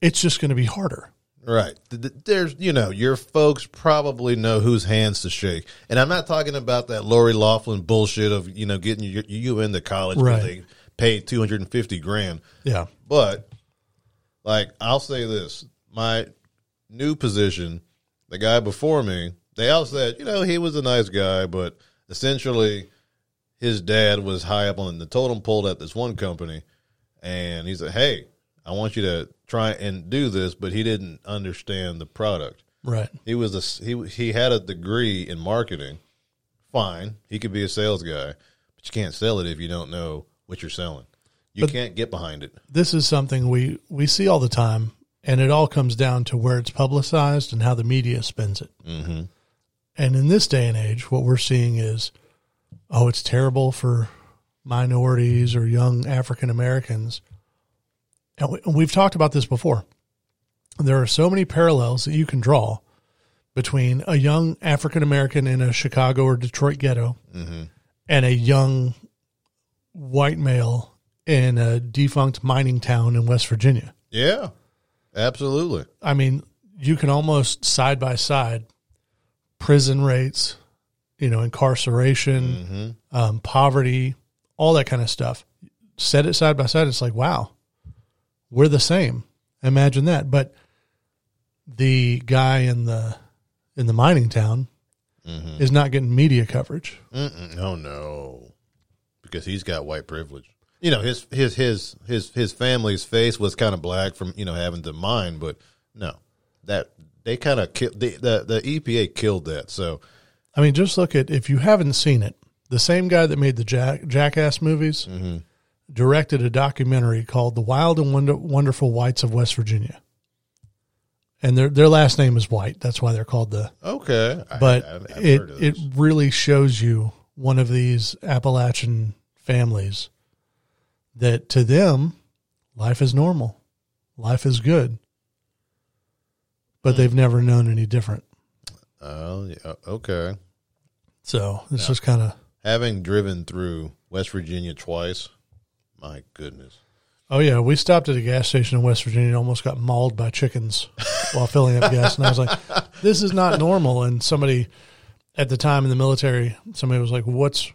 It's just going to be harder. Right. Th- th- There's, you know, your folks probably know whose hands to shake. And I'm not talking about that Lori Laughlin bullshit of, you know, getting you, you into college Right. because they paid 250 grand. Yeah. But like I'll say this, my new position, the guy before me, they all said, you know, he was a nice guy, but essentially his dad was high up on the totem pole at this one company, and he said, "Hey, I want you to try and do this," but he didn't understand the product. Right. He was a he he had a degree in marketing. Fine, he could be a sales guy, but you can't sell it if you don't know what you're selling. You But- can't get behind it. This is something we, we see all the time, and it all comes down to where it's publicized and how the media spends it. Mm-hmm. And in this day and age, what we're seeing is, oh, it's terrible for minorities or young African Americans. And we, we've talked about this before. There are so many parallels that you can draw between a young African American in a Chicago or Detroit ghetto Mm-hmm. and a young white male in a defunct mining town in West Virginia. Yeah, absolutely. I mean, you can almost side by side prison rates, you know, incarceration, Mm-hmm. um, poverty, all that kind of stuff. Set it side by side. It's like, wow, we're the same. Imagine that. But the guy in the in the mining town Mm-hmm. is not getting media coverage. Mm-mm, no, no, because he's got white privilege. You know, his his his his his family's face was kind of black from you know having to mine, but no, that they kind of killed the, the the EPA killed that. So I mean, just look at if you haven't seen it, the same guy that made the Jack, Jackass movies mm-hmm. directed a documentary called "The Wild and Wonder, Wonderful Whites of West Virginia," and their their last name is White. That's why they're called the. okay, But I've it it really shows you one of these Appalachian families that to them life is normal, life is good, but Hmm. they've never known any different. oh yeah, okay. So it's just kind of Having driven through West Virginia twice, my goodness. Oh yeah, we stopped at a gas station in West Virginia and almost got mauled by chickens while filling up gas. And I was like, "This is not normal." And somebody at the time in the military, somebody was like, "What's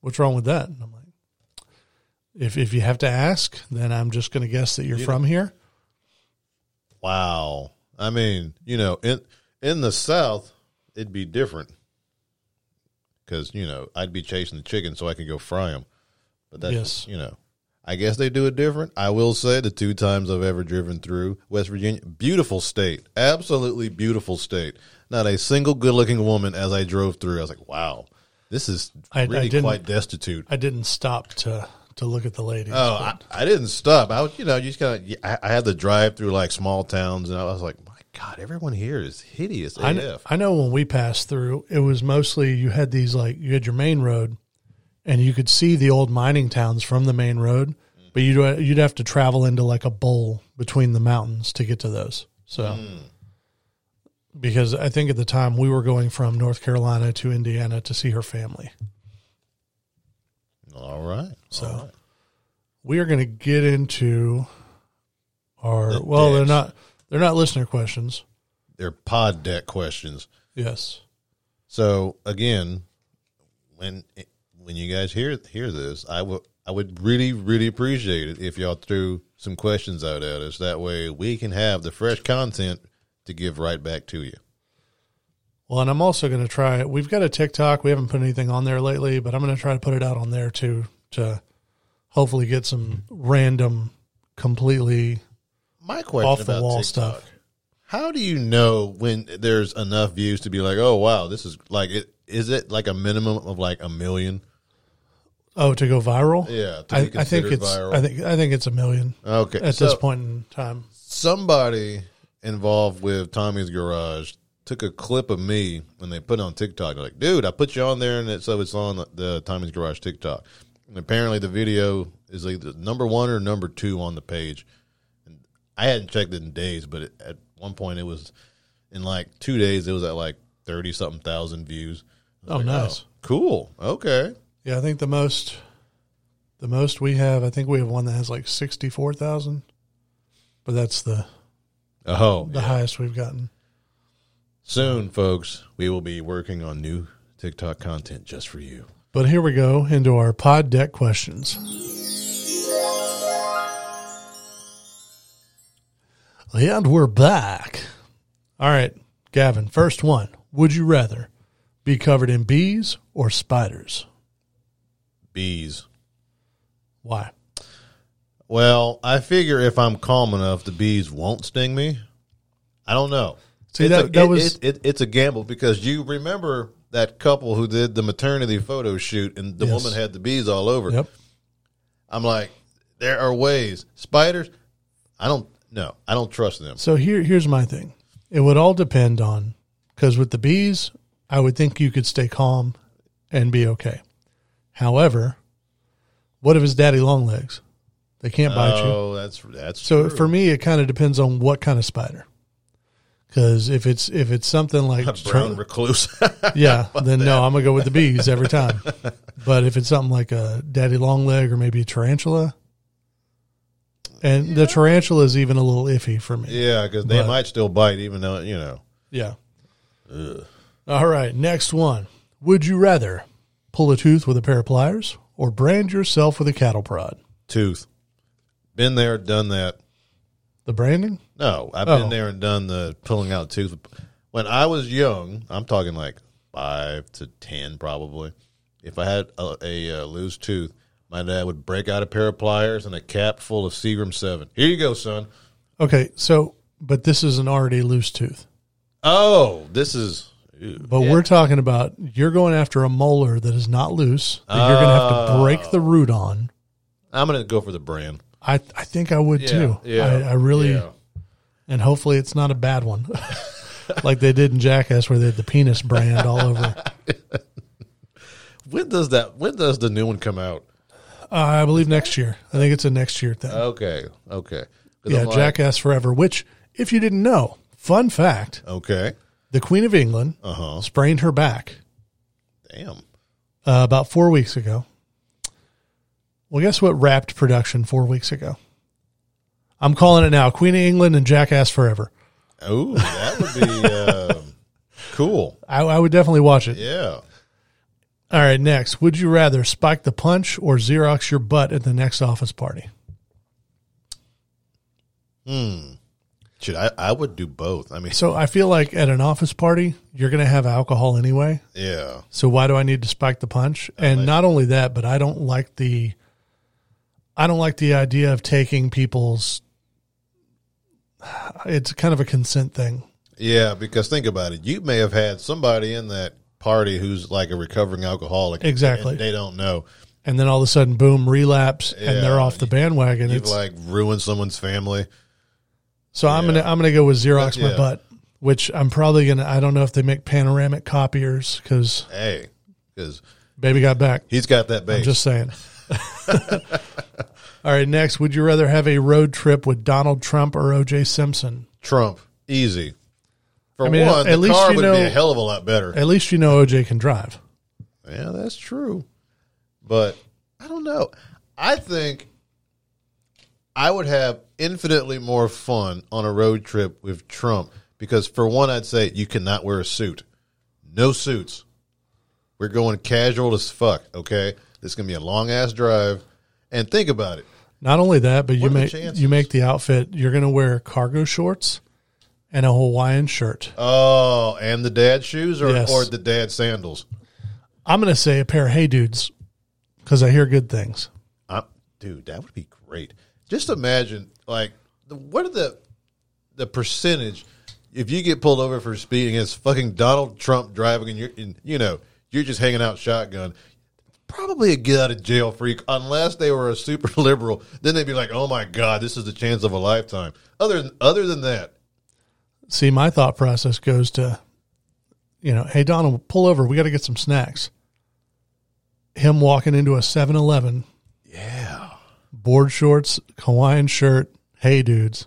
what's wrong with that?" And I'm like, "If if you have to ask, then I'm just going to guess that you're You from here." Wow. I mean, you know, in in the South, it'd be different because you know I'd be chasing the chicken so I could go fry them. But that's Yes. you know, I guess they do it different. I will say the two times I've ever driven through West Virginia, beautiful state, absolutely beautiful state. Not a single good looking woman as I drove through. I was like, wow, this is I- I really didn't- quite destitute. I didn't stop to to look at the ladies. Oh, I, I didn't stop. I was, you know, you just kind of. I, I had to drive through like small towns, and I was like, my God, everyone here is hideous. I, kn- I know when we passed through, it was mostly you had these like you had your main road, and you could see the old mining towns from the main road, but you'd uh, you'd have to travel into like a bowl between the mountains to get to those. So, hmm. because I think at the time we were going from North Carolina to Indiana to see her family, All right. So- all right. we are going to get into our The well, they're not they're not listener questions. they're pod deck questions. Yes, So again, when when you guys hear hear this, I would I would really really appreciate it if y'all threw some questions out at us. That way we can have the fresh content to give right back to you. Well, and I'm also going to try. We've got a TikTok. We haven't put anything on there lately, but I'm going to try to put it out on there too to hopefully get some random, completely My question off the about wall TikTok, stuff. How do you know when there's enough views to be like, oh wow, this is like it? Is it like a minimum of like a million? Oh, to go viral? Yeah, to I, be I think it's. viral. I think I think it's a million Okay, at so this point in time. somebody involved with Tommy's Garage took a clip of me and they put it on TikTok. They're like, dude, I put you on there, and it, so it's on the, Tommy's Garage TikTok. And apparently, the video is either number one or number two on the page. And I hadn't checked it in days, but it, at one point, it was in like two days. It was at like thirty something thousand views. Oh, like, oh, nice. cool. Okay. Yeah, I think the most, the most we have. I think we have one that has like sixty four thousand, but that's the Oh, the yeah. highest we've gotten. Soon, folks, we will be working on new TikTok content just for you. But here we go into our pod deck questions. And we're back. All right, Gavin, first one. Would you rather be covered in bees or spiders? bees. Why? Well, I figure if I'm calm enough, the bees won't sting me. I don't know. See, it's that- a, that it- was- it, it, it's a gamble because you remember that couple who did the maternity photo shoot and the Yes. woman had the bees all over. Yep. I'm like, there are ways. Spiders, I don't. No, I don't trust them. So here, here's my thing. It would all depend on because with the bees, I would think you could stay calm and be okay. However, what if it's daddy long legs? They can't bite you. Oh, that's that's So true. for me, it kind of depends on what kind of spider. Because if it's if it's something like a brown recluse. yeah, then no, I'm gonna go with the bees every time. But if it's something like a daddy long leg or maybe a tarantula, and the tarantula is even a little iffy for me. yeah, because they But- might still bite, even though you know. Yeah. All right, next one. Would you rather pull a tooth with a pair of pliers or brand yourself with a cattle prod? Tooth. Been there, done that. The branding? No, I've Oh. been there and done the pulling out tooth. When I was young, I'm talking like five to ten, probably. If I had a, a, uh loose tooth, my dad would break out a pair of pliers and a cap full of Seagram Seven. Here you go, son. Okay, so but this is an already loose tooth. Oh, this is. ew. But we're talking about you're going after a molar that is not loose that you're going to have to break the root on. I'm gonna go for the brand. I I think I would too. yeah, I, I really yeah. and hopefully it's not a bad one. like they did in Jackass where they had the penis brand all over. When does that? When does the new one come out? Uh, I believe next year. I think it's a next year thing. Okay, okay. yeah, like, Jackass Forever, which, if you didn't know, fun fact Okay. the Queen of England Uh huh. sprained her back Damn. uh, about four weeks ago. Well, guess what wrapped production four weeks ago? I'm calling it now Queen of England and Jackass Forever. Oh, that would be uh, cool. I, I would definitely watch it. Yeah. All right, next. Would you rather spike the punch or Xerox your butt at the next office party? Hmm. Should I? I would do both. I mean, So I feel like at an office party, you're going to have alcohol anyway. yeah. So why do I need to spike the punch? And not only that, but I don't like the I don't like the idea of taking people's it's kind of a consent thing. Yeah, because think about it. You may have had somebody in that party who's like a recovering alcoholic. Exactly. and they don't know. And then all of a sudden boom, relapse and they're off the bandwagon. You've It's, like ruined someone's family. so I'm going to I'm to go with Xerox my Yeah. butt, which I'm probably going to I don't know if they make panoramic copiers cuz Hey, because baby got back. he's got that base. I'm just saying. all right, next, would you rather have a road trip with Donald Trump or OJ Simpson? Trump, easy. For I mean, one, at the least car you would know- be a hell of a lot better. At least you know OJ can drive. Yeah, that's true. But I don't know. I think I would have infinitely more fun on a road trip with Trump because, for one, I'd say you cannot wear a suit. No suits. We're going casual as fuck, okay? This is going to be a long ass drive. And think about it. Not only that, but you What the make you make the outfit. You're going to wear cargo shorts and a Hawaiian shirt. Oh, and the dad shoes or, Yes. or the dad sandals? I'm going to say a pair of Hey Dudes because I hear good things. i dude, that would be great. Just imagine, like, the, what are the the percentage if you get pulled over for speeding? It's fucking Donald Trump driving, and you're, and, you know, you're just hanging out shotgun. Probably a get out of jail freak unless they were a super liberal. Then they'd be like, "Oh my god, this is the chance of a lifetime." Other than other than that, See, my thought process goes to, you know, hey Donald, pull over. We got to get some snacks. Him walking into a 7-Eleven, yeah, board shorts, Hawaiian shirt. Hey dudes.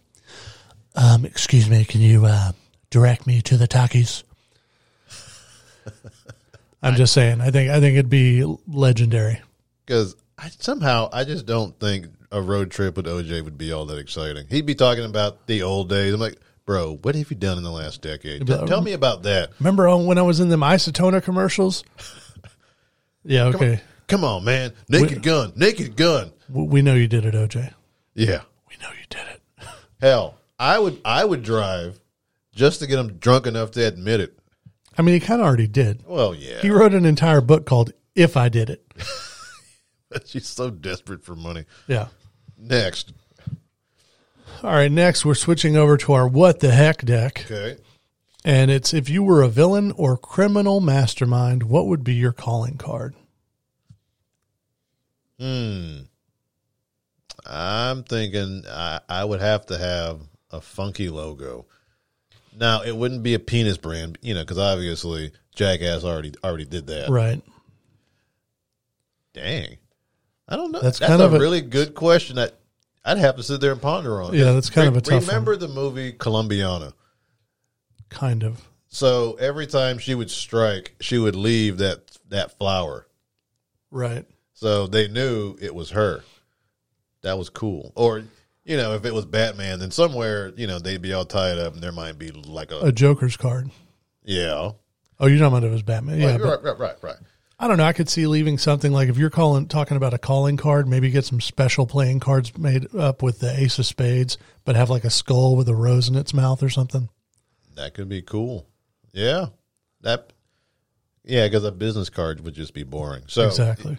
Um, excuse me, can you uh, direct me to the Takis? I'm just saying. I think I think it'd be legendary. because I somehow I just don't think a road trip with OJ would be all that exciting. He'd be talking about the old days. I'm like, bro, what have you done in the last decade? like, Tell me about that. Remember when I was in them Isotoner commercials? Yeah, okay. Come on, man. Naked gun. Naked gun. We know you did it, OJ. Yeah. We know you did it. Hell, I would I would drive just to get him drunk enough to admit it. I mean, he kind of already did. Well, yeah. He wrote an entire book called "If I Did It." She's so desperate for money. Yeah. Next. All right. Next, we're switching over to our what the heck deck. Okay. And it's if you were a villain or criminal mastermind, what would be your calling card? Hmm. I'm thinking I, I would have to have a funky logo. Now it wouldn't be a penis brand, you know, because obviously Jackass already already did that. Right. Dang, I don't know. That's That's, kind a of a- really good question. That I'd have to sit there and ponder on. Yeah, that's kind of a tough Remember the movie Columbiana? Kind of. So every time she would strike, she would leave that that flower. Right. So they knew it was her. That was cool. Or, you know, if it was Batman, then somewhere, you know, they'd be all tied up and there might be like a, A Joker's card. yeah. Oh, you're talking about it was Batman. Yeah. Right, but right, right, right, right. I don't know. I could see leaving something like if you're calling talking about a calling card, maybe get some special playing cards made up with the ace of spades, but have like a skull with a rose in its mouth or something. That could be cool. Yeah. That, yeah, because a business card would just be boring. So, exactly.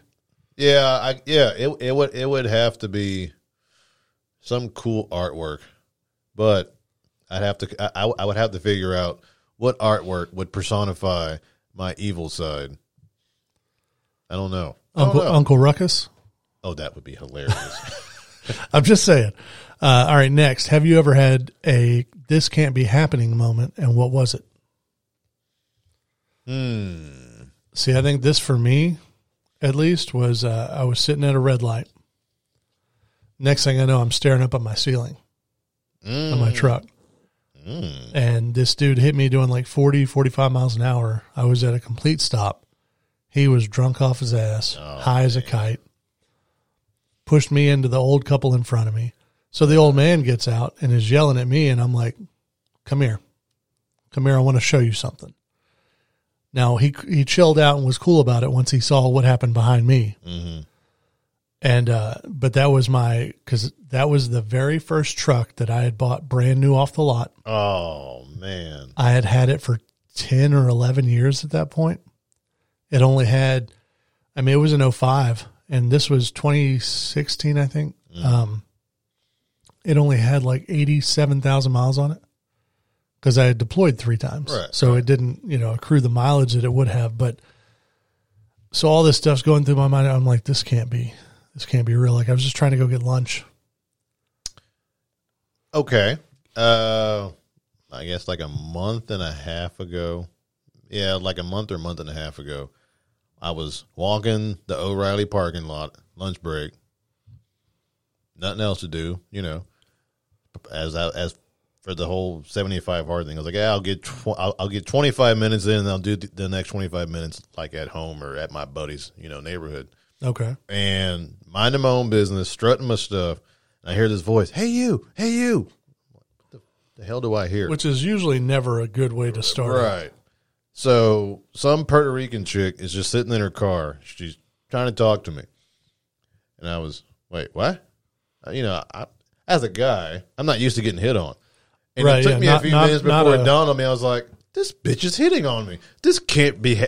yeah, I, yeah, it, it would, it would have to be some cool artwork, but I'd have to, I, I would have to figure out what artwork would personify my evil side. I don't know. I don't Uncle know. Uncle Ruckus. Oh, that would be hilarious. I'm just saying. Uh, all right, next. Have you ever had a this can't be happening moment, and what was it? hmm. See, I think this for me, at least, was uh, I was sitting at a red light. Next thing I know, I'm staring up at my ceiling on my mm. truck. Mm. And this dude hit me doing like 40, 45 miles an hour. I was at a complete stop. He was drunk off his ass, oh, high as a kite, pushed me into the old couple in front of me. So the old man gets out and is yelling at me, and I'm like, come here. Come here. I want to show you something. Now he he chilled out and was cool about it once he saw what happened behind me. Mm-hmm. And uh, but that was my because that was the very first truck that I had bought brand new off the lot. Oh man. I had had it for ten or eleven years at that point. It only had, I mean, it was an 05 and this was 2016, I think. Um, it only had like 87,000 miles on it because I had deployed three times. Right, so it didn't, you know, accrue the mileage that it would have. But so all this stuff's going through my mind. I'm like, this can't be, this can't be real. Like I was just trying to go get lunch. Okay. Uh I guess like a month and a half ago. Yeah, like a month or month and a half ago. I was walking the O'Reilly parking lot, lunch break. Nothing else to do, you know. As I, as for the whole 75 hard thing, I was like, yeah, I'll get tw- I'll, I'll get 25 minutes in and I'll do th- the next 25 minutes like at home or at my buddy's, you know, neighborhood Okay. and minding my own business, strutting my stuff. And I hear this voice, "Hey you, hey you." What the, the hell do I hear? Which is usually never a good way to start. right. So some Puerto Rican chick is just sitting in her car. She's trying to talk to me, and I was, wait, what? Uh, You know, I, as a guy, I'm not used to getting hit on. And Right, it took yeah, me not- a few not- minutes before a- it dawned on me. I was like, "This bitch is hitting on me. This can't be. Ha-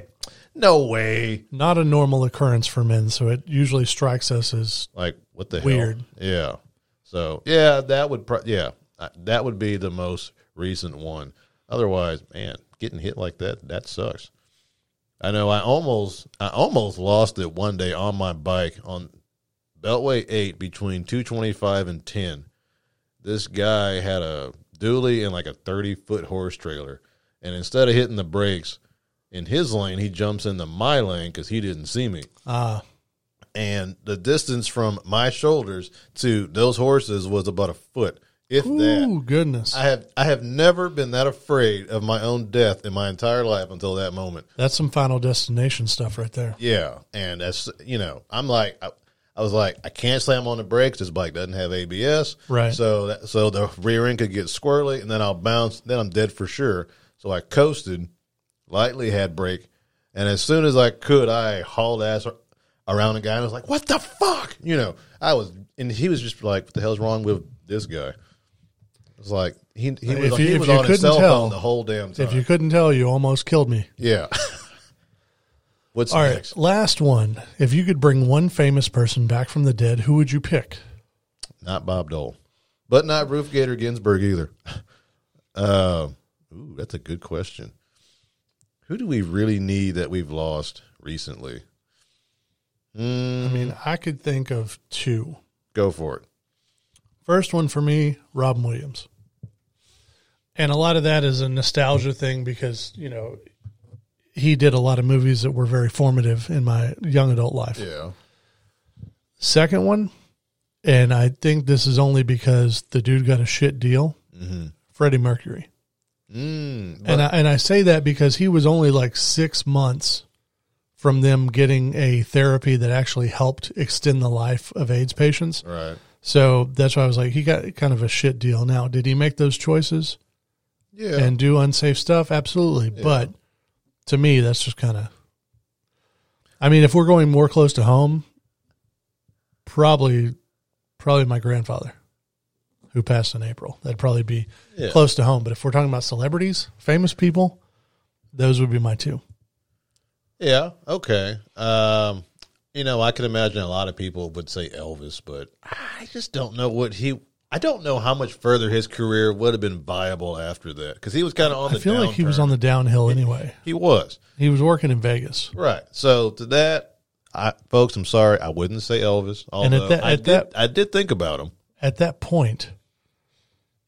no way." Not a normal occurrence for men. So it usually strikes us as Like what the Weird. hell? Yeah. So yeah, that would pro- yeah that would be the most recent one. Otherwise, man, getting hit like that that sucks. I know. I almost I almost lost it one day on my bike on Beltway eight between two twenty five and ten. This guy had a dually and like a thirty foot horse trailer, and instead of hitting the brakes in his lane, he jumps into my lane because he didn't see me ah, and the distance from my shoulders to those horses was about a foot, if that. ooh, goodness. I have I have never been that afraid of my own death in my entire life until that moment. That's some final destination stuff right there. Yeah, and that's you know I'm like I, I was like I can't slam on the brakes. This bike doesn't have ABS, Right. So that, so the rear end could get squirrely, and then I'll bounce. Then I'm dead for sure. So I coasted, lightly had brake, and as soon as I could, I hauled ass around the guy and I was like, "What the fuck?" You know, I was, and he was just like, "What the hell's wrong with this guy?" It was like he he was, If you- he was on his cell tell- phone the whole damn time. If you couldn't tell, you almost killed me. yeah. What's All right, next? last one. If you could bring one famous person back from the dead, who would you pick? Not Bob Dole, but not Ruth Gator Ginsburg either. Uh, ooh, that's a good question. Who do we really need that we've lost recently? Mm, I mean, I could think of two. go for it. First one for me, Robin Williams. And a lot of that is a nostalgia thing because, you know, he did a lot of movies that were very formative in my young adult life. Yeah. Second one, and I think this is only because the dude got a shit deal, Freddie Mercury. Mm, and I, and I say that because he was only like six months from them getting a therapy that actually helped extend the life of AIDS patients. right. So that's why I was like, he got kind of a shit deal. Now, did he make those choices Yeah. and do unsafe stuff? Absolutely. But to me, that's just kind of. I mean, if we're going more close to home, probably, probably my grandfather, who passed in April. That'd probably be Yeah. close to home. But if we're talking about celebrities, famous people, those would be my two. Yeah. Okay. Um, you know, I can imagine a lot of people would say Elvis, but I just don't know what he. I don't know how much further his career would have been viable after that because he was kind of on the. I feel like he was on the downhill anyway. He was He was working in Vegas. right. So to that, I folks, I'm sorry, I wouldn't say Elvis. Although that- I at did, that- I did think about him. At that point,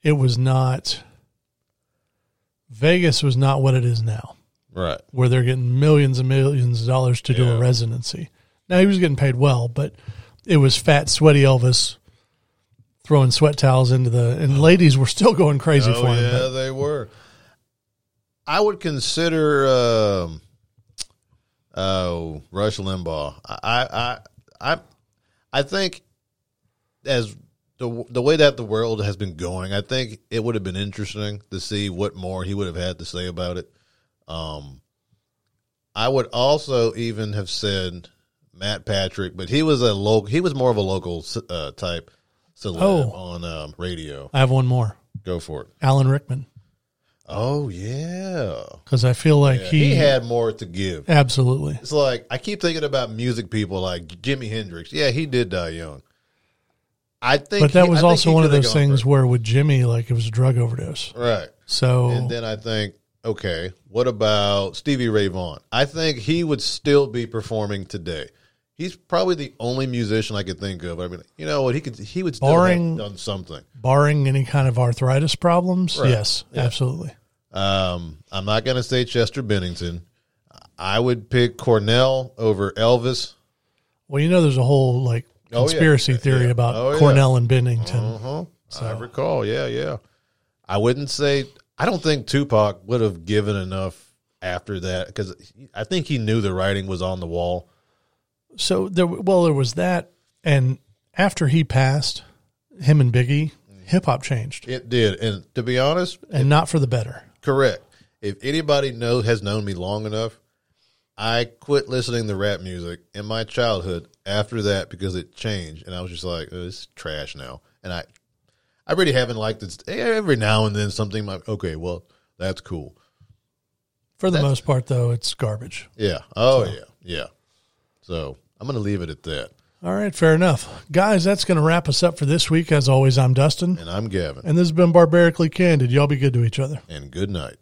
it was not. Vegas was not what it is now. Right. where they're getting millions and millions of dollars to do a residency. Now he was getting paid well, but it was fat, sweaty Elvis throwing sweat towels into the and ladies were still going crazy Oh for him. yeah, but they were. I would consider um, oh Rush Limbaugh. I I I I think as the the way that the world has been going, I think it would have been interesting to see what more he would have had to say about it. Um, I would also even have said Matt Patrick, but he was a local. He was more of a local uh, type celeb Oh. on um, radio. I have one more, Go for it. Alan Rickman, Oh yeah. because I feel like Yeah, he, he, had more to give. absolutely. It's like I keep thinking about music people like Jimi Hendrix. Yeah, he did die young. I think, But that he- was I also one of those things where with Jimi, like it was a drug overdose. right. So And then I think, okay, what about Stevie Ray Vaughan? I think he would still be performing today. He's probably the only musician I could think of. I mean, you know what? He could. He would still Barring- have done something. barring any kind of arthritis problems, Right. yes, Yeah. absolutely. Um, I'm not going to say Chester Bennington. I would pick Cornell over Elvis. Well, you know, there's a whole like Oh, yeah. conspiracy theory Yeah. about Oh, yeah. Cornell and Bennington. Uh-huh. I recall. Yeah, yeah. I wouldn't say. I don't think Tupac would have given enough after that because I think he knew the writing was on the wall. So there, well, there was that, and after he passed, him and Biggie, hip hop changed, It did, and to be honest, and not for the better. correct. If anybody know has known me long enough, I quit listening to rap music in my childhood after that because it changed, and I was just like, oh, "It's trash now." And I, I really haven't liked it. Eh, every now and then, something like, "Okay, well, that's cool." For the That's- most part, though, it's garbage. Yeah. Oh yeah. Yeah. So I'm going to leave it at that. All right, fair enough, guys. That's going to wrap us up for this week. As always, I'm Dustin, And I'm Gavin. and this has been barbarically candid. Y'all be good to each other. And good night.